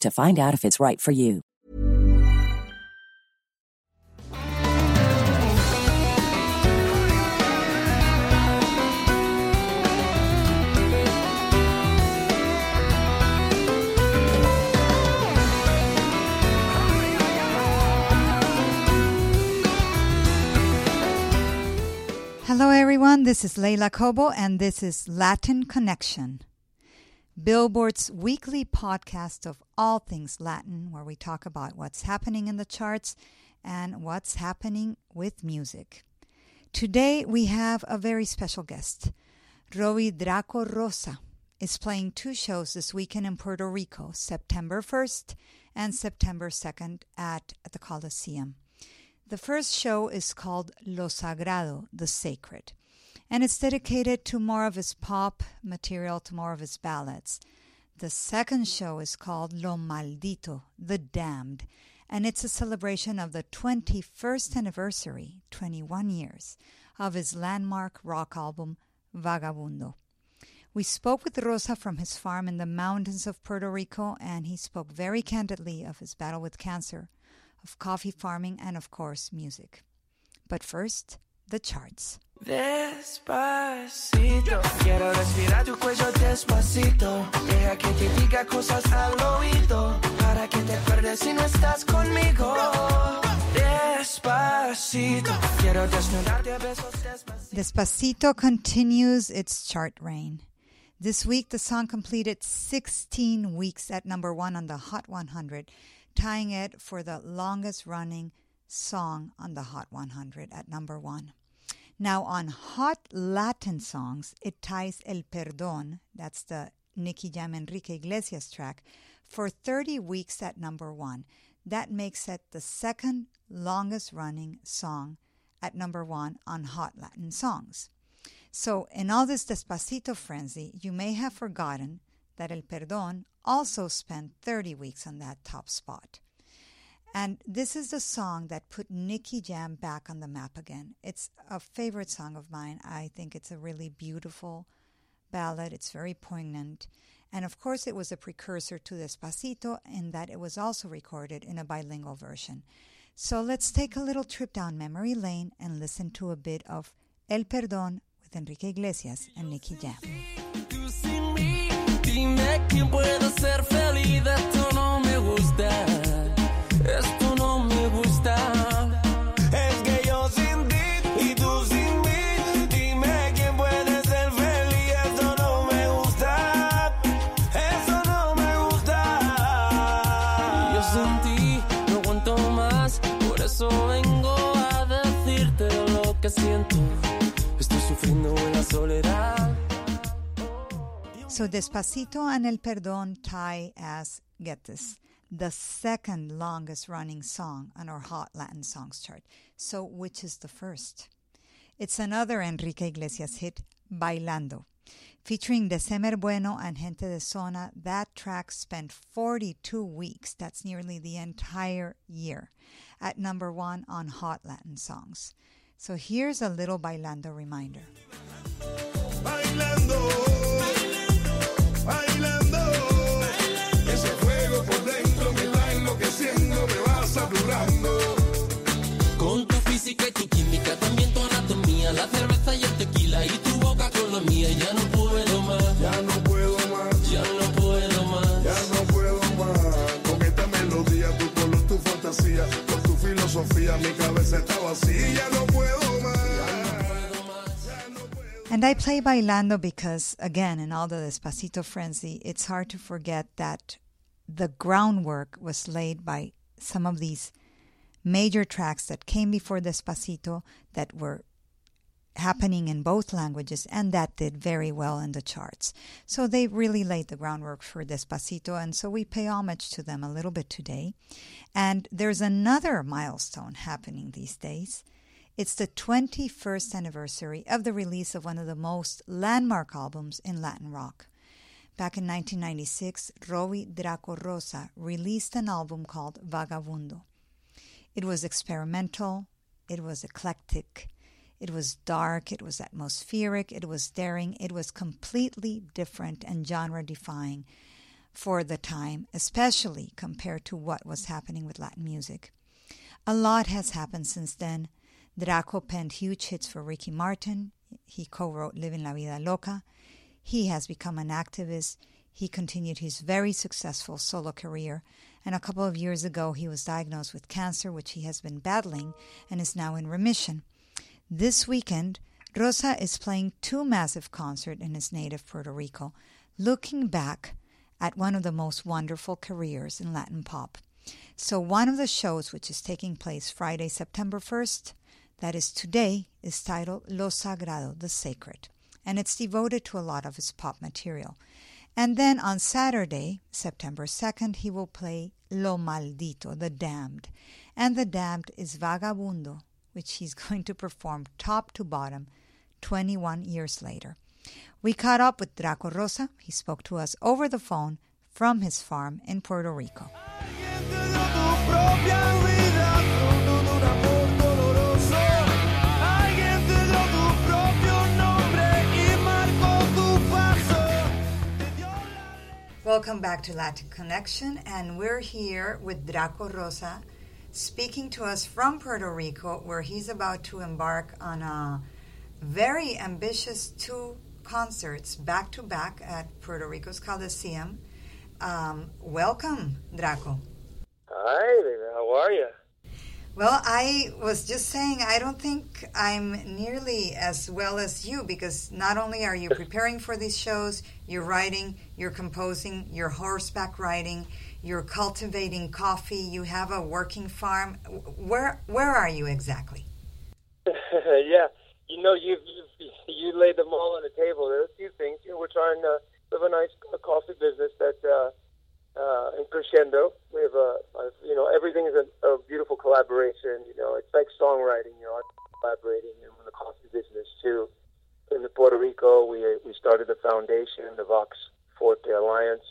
to find out if it's right for you. Hello, everyone. This is Leila Cobo, and this is Latin Connection. Billboard's weekly podcast of all things Latin, where we talk about what's happening in the charts and what's happening with music. Today we have a very special guest. Robi Draco Rosa is playing two shows this weekend in Puerto Rico, September 1st and September 2nd at the Coliseum. The first show is called Lo Sagrado, the Sacred and it's dedicated to more of his pop material, to more of his ballads. The second show is called Lo Maldito, The Damned, and it's a celebration of the 21st anniversary, 21 years, of his landmark rock album, Vagabundo. We spoke with Rosa from his farm in the mountains of Puerto Rico, and he spoke very candidly of his battle with cancer, of coffee farming, and of course, music. But first, the charts. Despacito, quiero respirar tu cuello despacito. Deja que te diga cosas al oído. Para que te si no estás conmigo. Despacito, quiero desnudarte a besos despacito. Despacito continues its chart reign. This week, the song completed 16 weeks at number one on the Hot 100, tying it for the longest running song on the Hot 100 at number one. Now, on Hot Latin songs, it ties El Perdón, that's the Nicky Jam Enrique Iglesias track, for 30 weeks at number one. That makes it the second longest running song at number one on Hot Latin songs. So, in all this Despacito frenzy, you may have forgotten that El Perdón also spent 30 weeks on that top spot. And this is the song that put Nicky Jam back on the map again. It's a favorite song of mine. I think it's a really beautiful ballad. It's very poignant. And of course, it was a precursor to Despacito in that it was also recorded in a bilingual version. So let's take a little trip down memory lane and listen to a bit of El Perdón with Enrique Iglesias and Nicky Jam. Esto no me gusta. Es que yo sin ti y tú sin mí. Dime quién puede ser feliz. Esto no me gusta. So Despacito and El Perdón tie as, get this, the second longest running song on our Hot Latin Songs chart. So, which is the first? It's another Enrique Iglesias hit, Bailando. Featuring Descemer Bueno and Gente de Zona, that track spent 42 weeks, that's nearly the entire year, at number one on Hot Latin Songs. So here's a little Bailando reminder. Bailando, tu química, también tu anatomía, la cerveza y el tequila y tu boca con la mía. Ya no puedo más, Ya no puedo más, ya no puedo más. ya no puedo más. Con esta melodía tú filosofía, mi cabeza está vacía, ya no puedo más. And I play Bailando because, again, in all the Despacito frenzy, it's hard to forget that the groundwork was laid by some of these major tracks that came before Despacito that were happening in both languages and that did very well in the charts. So they really laid the groundwork for Despacito, and so we pay homage to them a little bit today. And there's another milestone happening these days. It's the 21st anniversary of the release of one of the most landmark albums in Latin rock. Back in 1996, Robi Draco Rosa released an album called Vagabundo. It was experimental, it was eclectic, it was dark, it was atmospheric, it was daring, it was completely different and genre defying for the time, especially compared to what was happening with Latin music. A lot has happened since then. Draco penned huge hits for Ricky Martin. He co wrote Living La Vida Loca. He has become an activist. He continued his very successful solo career. And a couple of years ago, he was diagnosed with cancer, which he has been battling and is now in remission. This weekend, Rosa is playing two massive concerts in his native Puerto Rico, looking back at one of the most wonderful careers in Latin pop. So, one of the shows, which is taking place Friday, September 1st, that is today, is titled Lo Sagrado, the Sacred, and it's devoted to a lot of his pop material. And then on Saturday, September 2nd, he will play Lo Maldito, the Damned. And the Damned is Vagabundo, which he's going to perform top to bottom 21 years later. We caught up with Draco Rosa. He spoke to us over the phone from his farm in Puerto Rico. Welcome back to Latin Connection, and we're here with Draco Rosa speaking to us from Puerto Rico, where he's about to embark on a very ambitious two concerts back to back at Puerto Rico's Coliseum. Um, welcome, Draco. Hi. How are you? Well, I was just saying, I don't think I'm nearly as well as you because not only are you preparing for these shows, you're writing, you're composing, you're horseback riding, you're cultivating coffee, you have a working farm. Where where are you exactly? yeah, you know, you've, you've you laid them all on the table. There are a few things. You know, we're trying to have a nice coffee business that. Uh, uh, in Crescendo. We have a, a you know, everything is a, a beautiful collaboration. You know, it's like songwriting. You know, collaborating in the coffee business too. In Puerto Rico, we we started the foundation, the Vox Forte Alliance,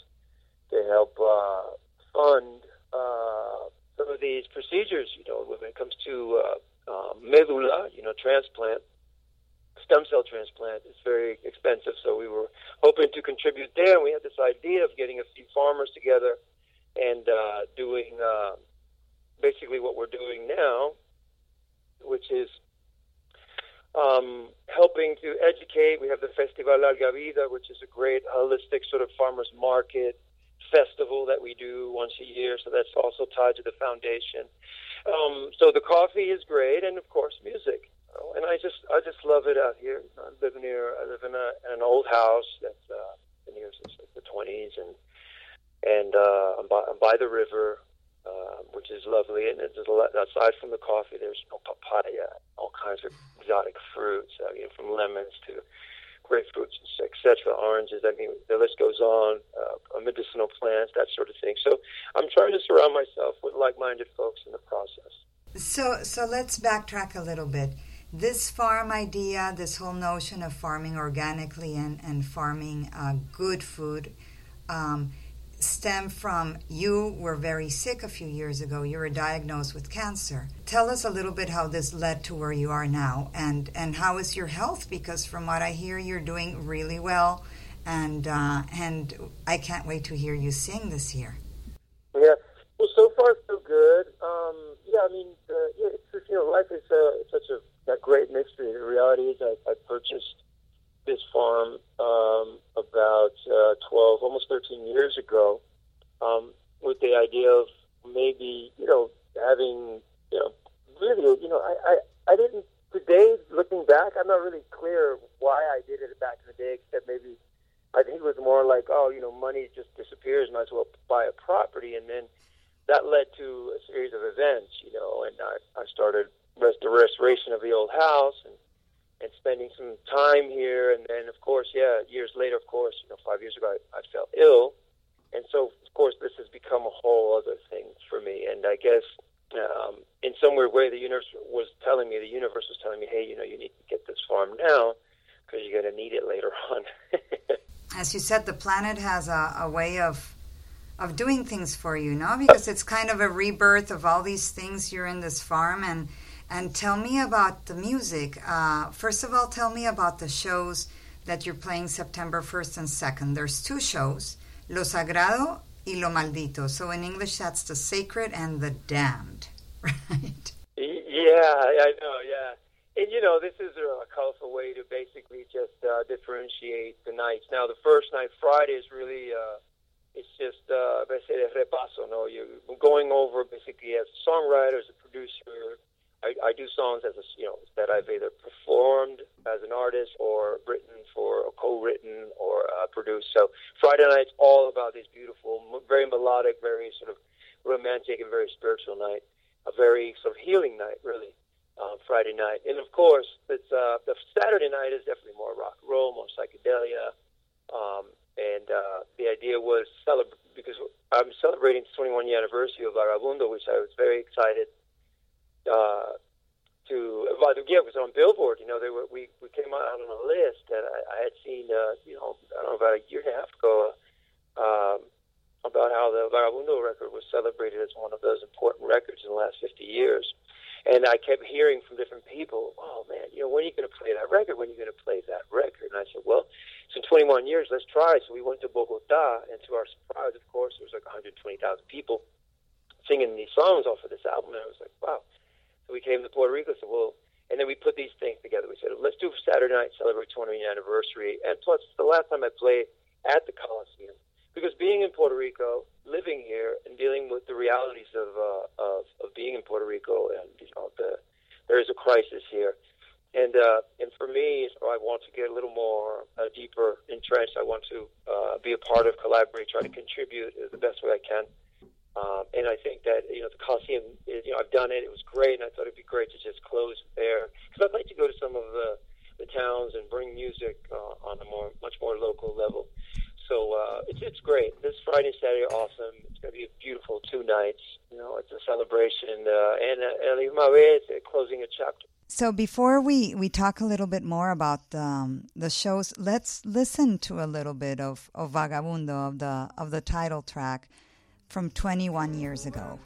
to help uh, fund uh, some of these procedures. You know, when it comes to uh, uh, medulla, you know, transplant stem cell transplant is very expensive. So we were hoping to contribute there. And we had this idea of getting a few farmers together and uh, doing uh, basically what we're doing now, which is um, helping to educate. We have the Festival Larga Vida, which is a great holistic sort of farmers market festival that we do once a year. So that's also tied to the foundation. Um, so the coffee is great, and of course, music and I just I just love it out here. I live near I live in, a, in an old house that's uh, been here since the twenties, and and uh, I'm, by, I'm by the river, uh, which is lovely. And it's aside from the coffee, there's know, papaya, kinds of exotic fruits, uh, you know, from lemons to grapefruits, etc., oranges. I mean, the list goes on. Uh, medicinal plants, that sort of thing. So I'm trying to surround myself with like-minded folks in the process. So, so let's backtrack a little bit this farm idea, this whole notion of farming organically and, and farming uh, good food, um, stem from you were very sick a few years ago. You were diagnosed with cancer. Tell us a little bit how this led to where you are now, and and how is your health? Because from what I hear, you're doing really well, and uh, and I can't wait to hear you sing this year. Yeah. Well, so far so good. Um, yeah, I mean, uh, yeah, it's just, you know, life is uh, such a that great mystery. The reality is, I, I purchased this farm um, about uh, 12, almost 13 years ago, um, with the idea of maybe, you know, having, you know, really, you know, I, I, I didn't. Today, looking back, I'm not really clear why I did it back in the day, except maybe I think it was more like, oh, you know, money just disappears, might as well buy a property, and then that led to a series of events, you know, and I, I started the restoration of the old house and and spending some time here, and then of course, yeah, years later, of course, you know, five years ago, I, I fell ill, and so of course, this has become a whole other thing for me, and I guess um, in some weird way, the universe was telling me, the universe was telling me, hey, you know, you need to get this farm now because you're going to need it later on. As you said, the planet has a, a way of of doing things for you, no? Because it's kind of a rebirth of all these things. You're in this farm, and and tell me about the music. Uh, first of all, tell me about the shows that you're playing September 1st and 2nd. There's two shows, Lo Sagrado y Lo Maldito. So in English, that's the sacred and the damned, right? Yeah, I know, yeah. And you know, this is a colorful way to basically just uh, differentiate the nights. Now, the first night, Friday, is really, uh, it's just, uh, repaso, no? You're going over basically as a songwriter, as a producer. I, I do songs as a, you know, that I've either performed as an artist or written for, or co-written or uh, produced. So Friday night's all about this beautiful, very melodic, very sort of romantic and very spiritual night. A very sort of healing night, really uh, Friday night. And of course, it's uh, the Saturday night is definitely more rock and roll, more psychedelia. Um, and uh, the idea was celebrate because I'm celebrating the 21 year anniversary of Vagabundo, which I was very excited uh, to. Well, yeah, it was on Billboard. You know, they were we we came out on a list that I, I had seen. Uh, you know, I don't know about a year and a half ago. Uh, um, about how the Vagabundo record was celebrated as one of those important records in the last 50 years. And I kept hearing from different people, oh man, you know, when are you going to play that record? When are you going to play that record? And I said, well, it's been 21 years. Let's try. So we went to Bogota, and to our surprise, of course, there was like 120,000 people singing these songs off of this album. And I was like, wow. So we came to Puerto Rico. So well, and then we put these things together. We said, let's do Saturday night, celebrate 20th anniversary. And plus, the last time I played at the Coliseum because being in Puerto Rico, living here, and dealing with the realities of uh, of, of being in Puerto Rico, and you know, the there is a crisis here, and uh, and for me, I want to get a little more uh, deeper entrenched. I want to uh, be a part of, collaborate, try to contribute the best way I can. Um, and I think that you know the Coliseum, is, you know, I've done it. It was great, and I thought it'd be great to just close there because I'd like to go to some of the the towns and bring music uh, on a more much more local level. So uh, it's it's great. This Friday, and Saturday, awesome. It's going to be a beautiful two nights. You know, it's a celebration uh, and uh, my way, it's closing a chapter. So before we, we talk a little bit more about the, um, the shows, let's listen to a little bit of, of Vagabundo of the of the title track from 21 years ago.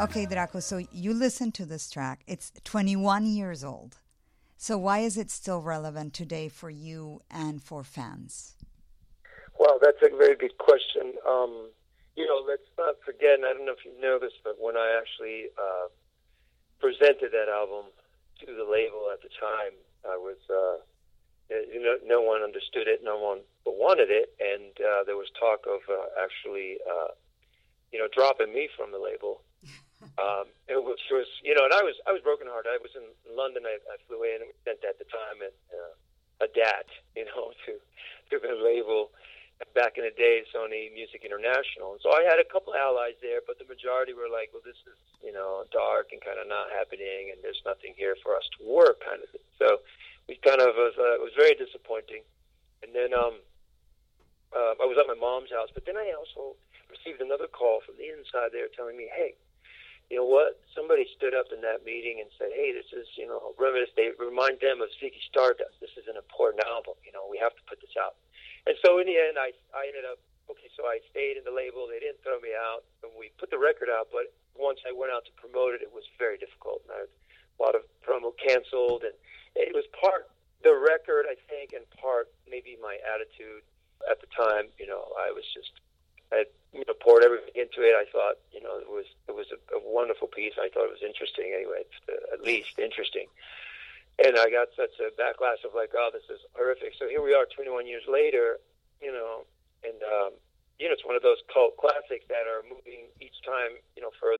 Okay, Draco, so you listen to this track. It's 21 years old. So why is it still relevant today for you and for fans? Well, that's a very good question. Um, you know, let's not forget, I don't know if you know this, but when I actually uh, presented that album to the label at the time, I was, uh, you know, no one understood it, no one wanted it, and uh, there was talk of uh, actually, uh, you know, dropping me from the label um, which was, you know, and I was I was broken brokenhearted. I was in London. I, I flew in. And we sent at the time at, uh, a DAT, you know, to to the label back in the day, Sony Music International. And so I had a couple allies there, but the majority were like, well, this is, you know, dark and kind of not happening, and there's nothing here for us to work, kind of thing. So we kind of was uh, it was very disappointing. And then um, uh, I was at my mom's house, but then I also received another call from the inside there telling me, hey you know what? Somebody stood up in that meeting and said, "Hey, this is you know reminisce. They remind them of Ziggy Stardust. This is an important album. You know, we have to put this out." And so in the end, I I ended up okay. So I stayed in the label. They didn't throw me out, and we put the record out. But once I went out to promote it, it was very difficult. And I, a lot of promo canceled, and it was part the record, I think, and part maybe my attitude at the time. You know, I was just I you know poured everything into it. I thought you know it was it was a, a wonderful piece. I thought it was interesting anyway, at least interesting. And I got such a backlash of like, oh, this is horrific. So here we are, 21 years later, you know, and um, you know, it's one of those cult classics that are moving each time, you know, further.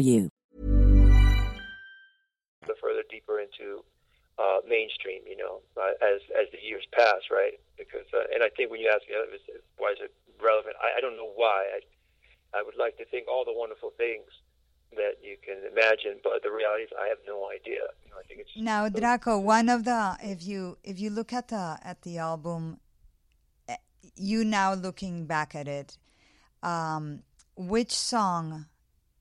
you. the further deeper into uh, mainstream, you know, uh, as as the years pass, right? Because uh, and I think when you ask me uh, is- is- why is it relevant, I, I don't know why. I I would like to think all the wonderful things that you can imagine, but the reality is I have no idea. You know, I think it's Now, Draco, one of the if you if you look at the at the album, eh, you now looking back at it, um, which song,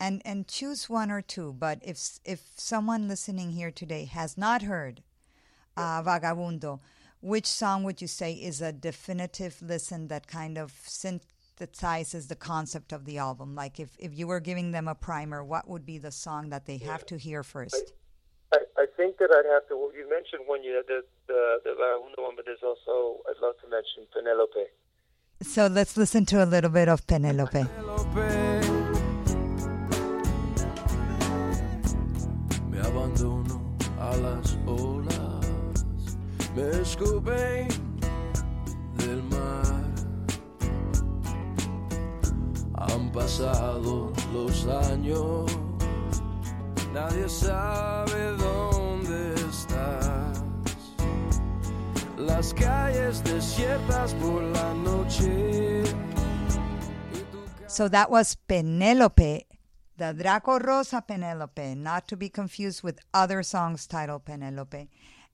and and choose one or two. But if if someone listening here today has not heard uh, Vagabundo, which song would you say is a definitive listen that kind of synthesizes the concept of the album? Like if if you were giving them a primer, what would be the song that they have to hear first? I, I think that I'd have to. Well, you mentioned one, you know, the the the Vagabundo one, but there's also I'd love to mention Penelope. So let's listen to a little bit of Penelope. Me los años. Las calles por la noche. So that was Penelope, the Draco Rosa Penelope, not to be confused with other songs titled Penelope.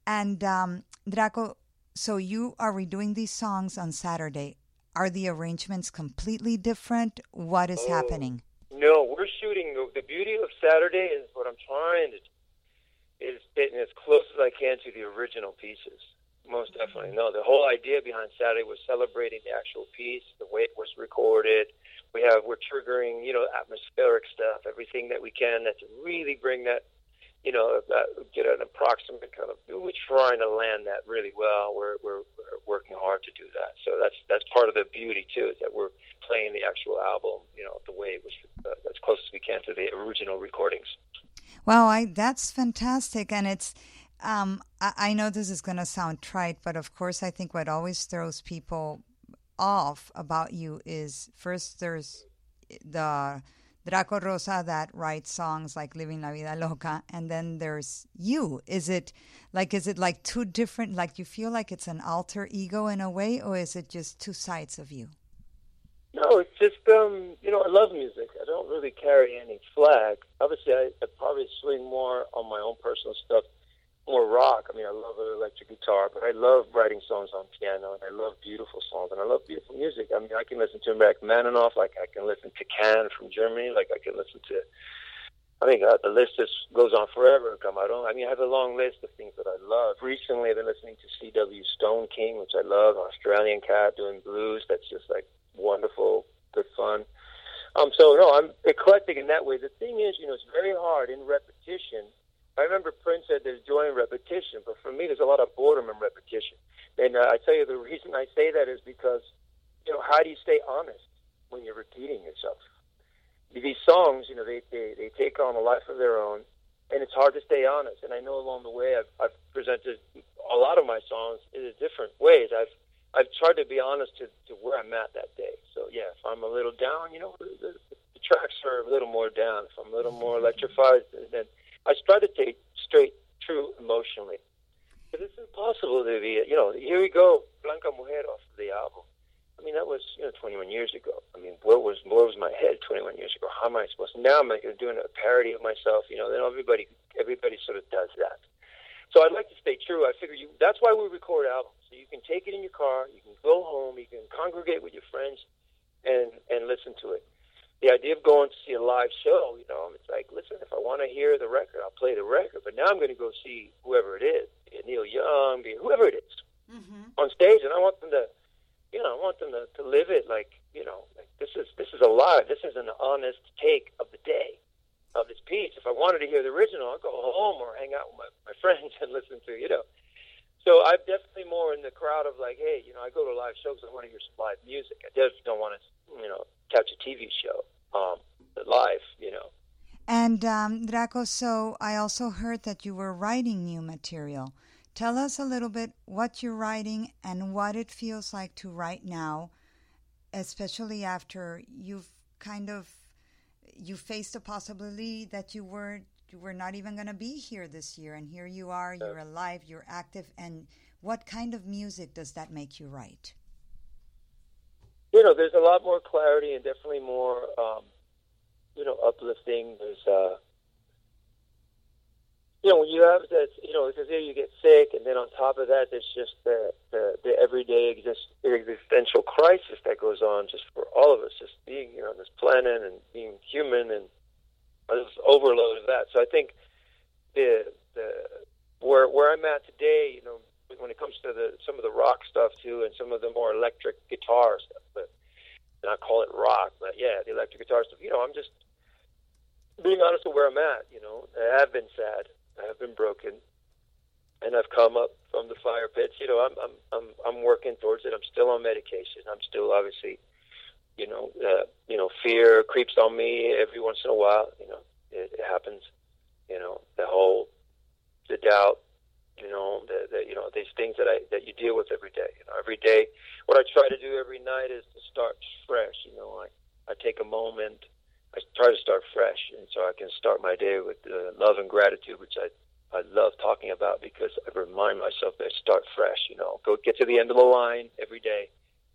And um, Draco, so you are redoing these songs on Saturday. Are the arrangements completely different? What is happening? No, we're shooting. The, the beauty of Saturday is what I'm trying to is getting as close as I can to the original pieces. Most definitely. No, the whole idea behind Saturday was celebrating the actual piece, the way it was recorded. We have we're triggering, you know, atmospheric stuff, everything that we can that to really bring that, you know, get an approximate kind of. We're trying to land that really well. We're we're, we're working hard to do that. So that's that's part of the beauty too, is that we're playing the actual album, you know, the way it was uh, as close as we can to the original recordings. Wow, I that's fantastic, and it's. Um, I, I know this is going to sound trite, but of course, I think what always throws people off about you is first there's the Draco Rosa that writes songs like "Living La Vida Loca," and then there's you. Is it like is it like two different? Like you feel like it's an alter ego in a way, or is it just two sides of you? No, it's just um, you know, I love music. I don't really carry any flag. Obviously, I, I probably swing more on my own personal stuff, more rock. I mean, I love electric guitar, but I love writing songs on piano, and I love beautiful songs, and I love beautiful music. I mean, I can listen to Rachmaninoff, like I can listen to Can from Germany, like I can listen to. I think uh, the list just goes on forever. Don't. I mean, I have a long list of things that I love. Recently, I've been listening to C.W. Stoneking, which I love, Australian cat doing blues. That's just like wonderful, good fun. Um, so no, I'm eclectic in that way. The thing is, you know, it's very hard in repetition. I remember Prince said there's joy in repetition, but for me, there's a lot of boredom in repetition. And uh, I tell you, the reason I say that is because, you know, how do you stay honest when you're repeating yourself? these songs, you know, they, they they take on a life of their own, and it's hard to stay honest. And I know along the way, I've, I've presented a lot of my songs in different ways. I've I've tried to be honest to, to where I'm at that day. So yeah, if I'm a little down, you know, the, the, the tracks are a little more down. If I'm a little more electrified, then I try to straight, true emotionally. But it's impossible to be, you know, here we go, Blanca Mujer off the album. I mean, that was you know 21 years ago. I mean, where was where was my head 21 years ago? How am I supposed to? Now I'm doing a parody of myself. You know, then everybody everybody sort of does that. So I'd like to stay true. I figure you that's why we record albums. So you can take it in your car, you can go home, you can congregate with your friends, and and listen to it. The idea of going to see a live show, you know, it's like, listen, if I want to hear the record, I'll play the record. But now I'm going to go see whoever it is, Neil Young, be whoever it is, mm-hmm. on stage, and I want them to you know, I want them to, to live it like, you know, like this is this is alive. This is an honest take of the day of this piece. If I wanted to hear the original, I'd go home or hang out with my, my friends and listen to, you know. So I'm definitely more in the crowd of like, hey, you know, I go to live shows. I want to hear some live music. I just don't want to, you know, catch a TV show um, live, you know. And um, Draco, so I also heard that you were writing new material. Tell us a little bit what you're writing and what it feels like to write now, especially after you've kind of you faced the possibility that you were you were not even going to be here this year and here you are you're alive you're active and what kind of music does that make you write? You know there's a lot more clarity and definitely more um, you know uplifting. There's uh, you know, when you have that, you know, because here you get sick, and then on top of that, there's just the the, the everyday exist, existential crisis that goes on just for all of us, just being here on this planet and being human, and overload of that. So I think the the where where I'm at today, you know, when it comes to the some of the rock stuff too, and some of the more electric guitar stuff, but and I call it rock, but yeah, the electric guitar stuff. You know, I'm just being honest with where I'm at. You know, I have been sad I have been broken, and I've come up from the fire pits. You know, I'm I'm I'm I'm working towards it. I'm still on medication. I'm still obviously, you know, uh, you know, fear creeps on me every once in a while. You know, it, it happens. You know, the whole the doubt. You know, the, the you know these things that I that you deal with every day. You know, every day. What I try to do every night is to start fresh. You know, I I take a moment I try to start fresh, and so I can start my day with uh, love and gratitude, which I I love talking about because I remind myself that I start fresh. You know, go get to the end of the line every day,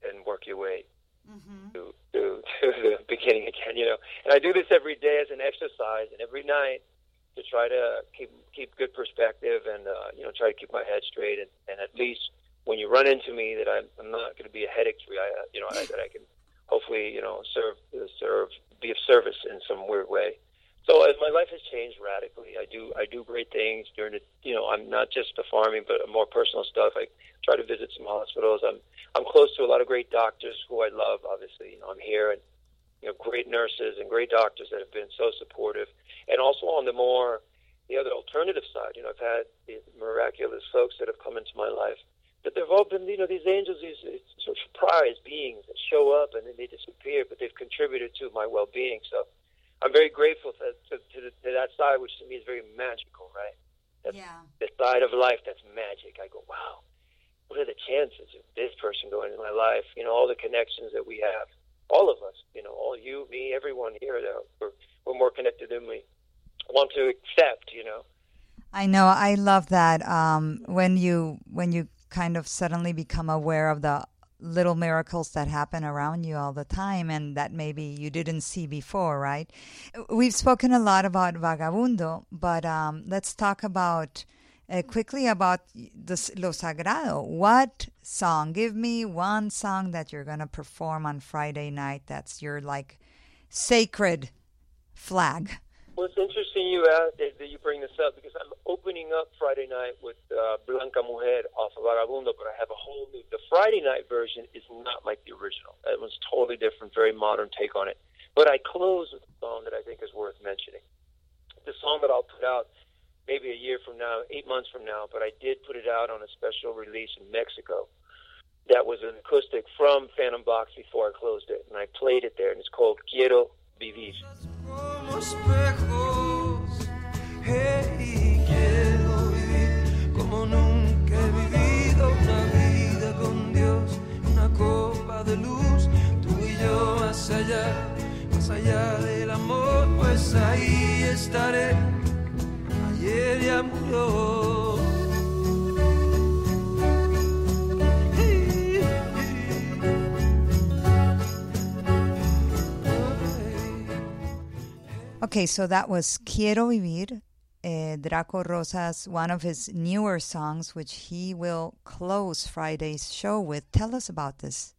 and work your way mm-hmm. to, to to the beginning again. You know, and I do this every day as an exercise, and every night to try to keep keep good perspective and uh, you know try to keep my head straight and, and at least when you run into me that I'm, I'm not going to be a headache to you. I, you know I, that I can hopefully you know serve serve be of service in some weird way. So as my life has changed radically, I do I do great things during the you know I'm not just the farming but more personal stuff. I try to visit some hospitals. I'm I'm close to a lot of great doctors who I love. Obviously, you know I'm here and you know great nurses and great doctors that have been so supportive. And also on the more the other alternative side, you know I've had these miraculous folks that have come into my life that they've all been, you know, these angels, these sort of surprise beings that show up and then they disappear, but they've contributed to my well-being. So I'm very grateful to, to, to, to that side, which to me is very magical, right? That's yeah. The side of life that's magic. I go, wow, what are the chances of this person going into my life? You know, all the connections that we have, all of us, you know, all you, me, everyone here, that we're, we're more connected than we want to accept, you know. I know. I love that. Um, when you when you kind of suddenly become aware of the little miracles that happen around you all the time and that maybe you didn't see before, right? We've spoken a lot about Vagabundo, but um, let's talk about uh, quickly about the, Lo Sagrado. What song? Give me one song that you're going to perform on Friday night that's your like sacred flag. Well, it's interesting you ask, that you bring this up because I'm opening up Friday night with uh, Blanca Mujer off of Vagabundo, but I have a whole new. The Friday night version is not like the original. It was totally different, very modern take on it. But I close with a song that I think is worth mentioning. The song that I'll put out maybe a year from now, eight months from now, but I did put it out on a special release in Mexico. That was an acoustic from Phantom Vox before I closed it, and I played it there, and it's called Quiero Vivir. espejos. Hey, quiero vivir como nunca he vivido una vida con Dios, una copa de luz, tú y yo más allá, más allá del amor, pues ahí estaré. Ayer ya murió. Okay, so that was Quiero Vivir, uh, Draco Rosa's one of his newer songs, which he will close Friday's show with. Tell us about this.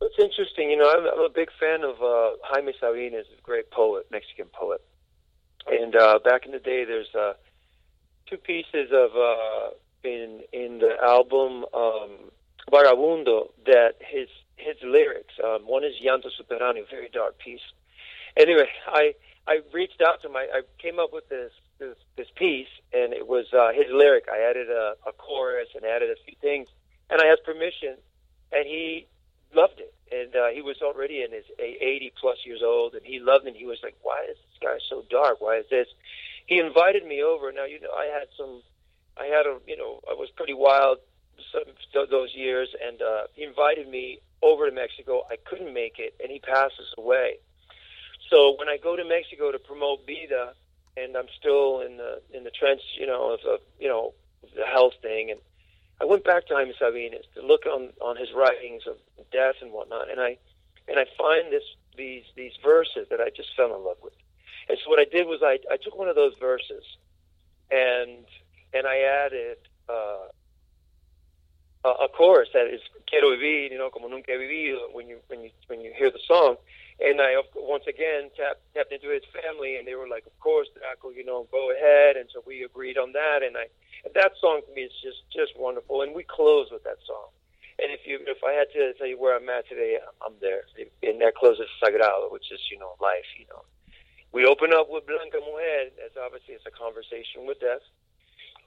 It's interesting. You know, I'm, I'm a big fan of uh, Jaime Sabines, a great poet, Mexican poet. And uh, back in the day, there's uh, two pieces of uh, in in the album um, Vagabundo that his his lyrics. Um, one is Llanto Subterráneo, very dark piece. Anyway, I I reached out to. I, I came up with this this, this piece, and it was uh, his lyric. I added a, a chorus and added a few things, and I asked permission, and he loved it. And uh, he was already in his 80 plus years old, and he loved it. And he was like, "Why is this guy so dark? Why is this?" He invited me over. Now you know I had some, I had a you know I was pretty wild some those years, and uh, he invited me over to Mexico. I couldn't make it, and he passes away. So when I go to Mexico to promote Vida, and I'm still in the in the trench, you know, of, of you know the health thing, and I went back to Jaime Sabines to look on on his writings of death and whatnot, and I and I find this these these verses that I just fell in love with. And so what I did was I I took one of those verses, and and I added. Uh, a, a chorus that is "Quiero vivir," you know, como nunca he vivido. When you when you when you hear the song, and I once again tapped tapped into his family, and they were like, "Of course, Draco, you know, go ahead." And so we agreed on that, and I and that song to me is just just wonderful. And we close with that song. And if you if I had to tell you where I'm at today, I'm there. And that closes Sagrado, which is you know life. You know, we open up with Blanca Mujer, as obviously it's a conversation with death,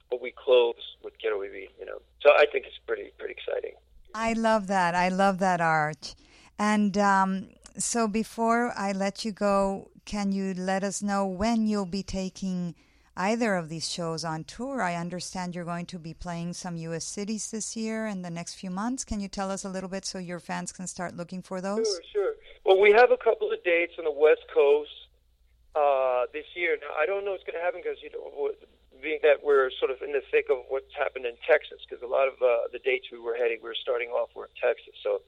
but we close with Quiero Vivir. You know, so I think it's pretty pretty exciting. I love that. I love that art. And um, so before I let you go, can you let us know when you'll be taking either of these shows on tour? I understand you're going to be playing some U.S. cities this year and the next few months. Can you tell us a little bit so your fans can start looking for those? Sure, sure. Well, we have a couple of dates on the West Coast uh, this year. Now, I don't know what's going to happen because, you know, being that we're sort of in the thick of what's happened in Texas, because a lot of uh, the dates we were heading, we were starting off were in Texas. So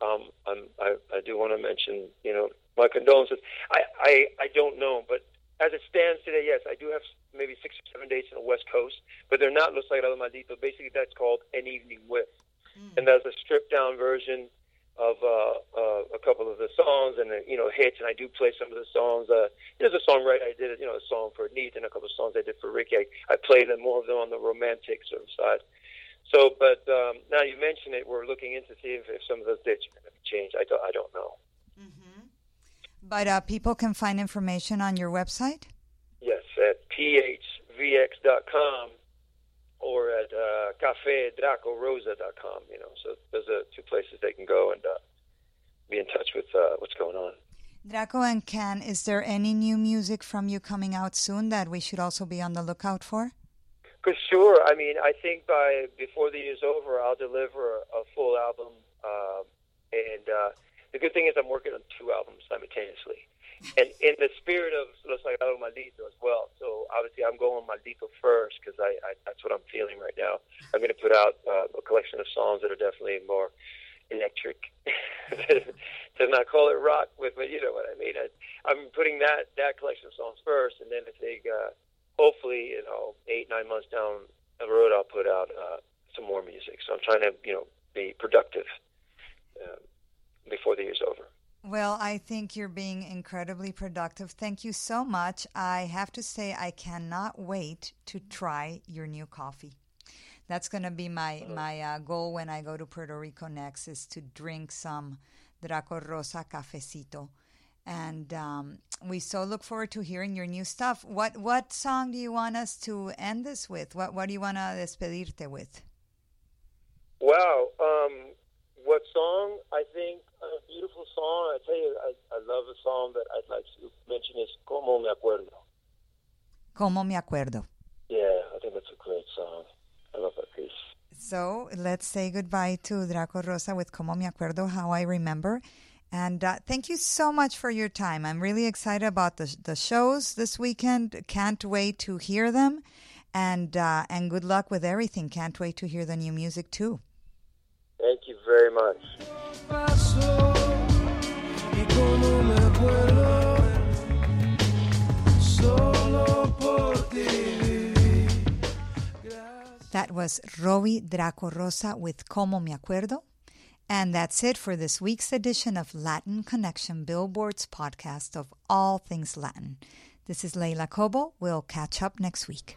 um, I'm, I, I do want to mention, you know, my condolences. I, I, I don't know, but as it stands today, yes, I do have maybe six or seven dates on the West Coast, but they're not Los Sagrados Maldito. Basically, that's called An Evening With. Mm. And that's a stripped down version of uh, uh, a couple of the songs and the, you know hits, and I do play some of the songs. Uh, there's a songwriter I did, you know, a song for Neith and a couple of songs I did for Ricky. I, I played them more of them on the romantic sort of side. So, but um, now you mention it, we're looking into see if, if some of those dates are going to change. I don't, I don't know. Mm-hmm. But uh, people can find information on your website. Yes, at phvx.com or at uh, cafedracorosa.com. You know, so those are two places they can go and uh, be in touch with uh, what's going on. Draco and Ken, is there any new music from you coming out soon that we should also be on the lookout for? For sure. I mean, I think by before the year's over, I'll deliver a, full album. Um, and uh, the good thing is, I'm working on two albums simultaneously, and in the spirit of Los Sagrados Maldito as well. So obviously, I'm going Maldito first because I, I that's what I'm feeling right now. I'm going to put out uh, a collection of songs that are definitely more electric. to not call it rock but you know what I mean. I, I'm putting that that collection of songs first, and then I think uh, hopefully, you know, eight nine months down the road, I'll put out uh, some more music. So I'm trying to, you know, be productive uh, before the year's over. Well, I think you're being incredibly productive. Thank you so much. I have to say, I cannot wait to try your new coffee. That's going to be my my uh, goal when I go to Puerto Rico next is to drink some Draco Rosa cafecito. And um, we so look forward to hearing your new stuff. What what song do you want us to end this with? What what do you want to despedirte with? Wow. Um, what song? I think a beautiful song. I tell you, I, I love a song that I'd like to mention is Como Me Acuerdo. Como me acuerdo. Yeah, I think that's a great song. I love that piece. So let's say goodbye to Draco Rosa with Como me acuerdo, how I remember. And uh, thank you so much for your time. I'm really excited about the the shows this weekend. Can't wait to hear them, and uh, and good luck with everything. Can't wait to hear the new music too. Thank you very much. pasó y como me acuerdo solo por ti viví. That was Robi Draco Rosa with Como Me Acuerdo. And that's it for this week's edition of Latin Connection Billboard's podcast of all things Latin. This is Leila Cobo. We'll catch up next week.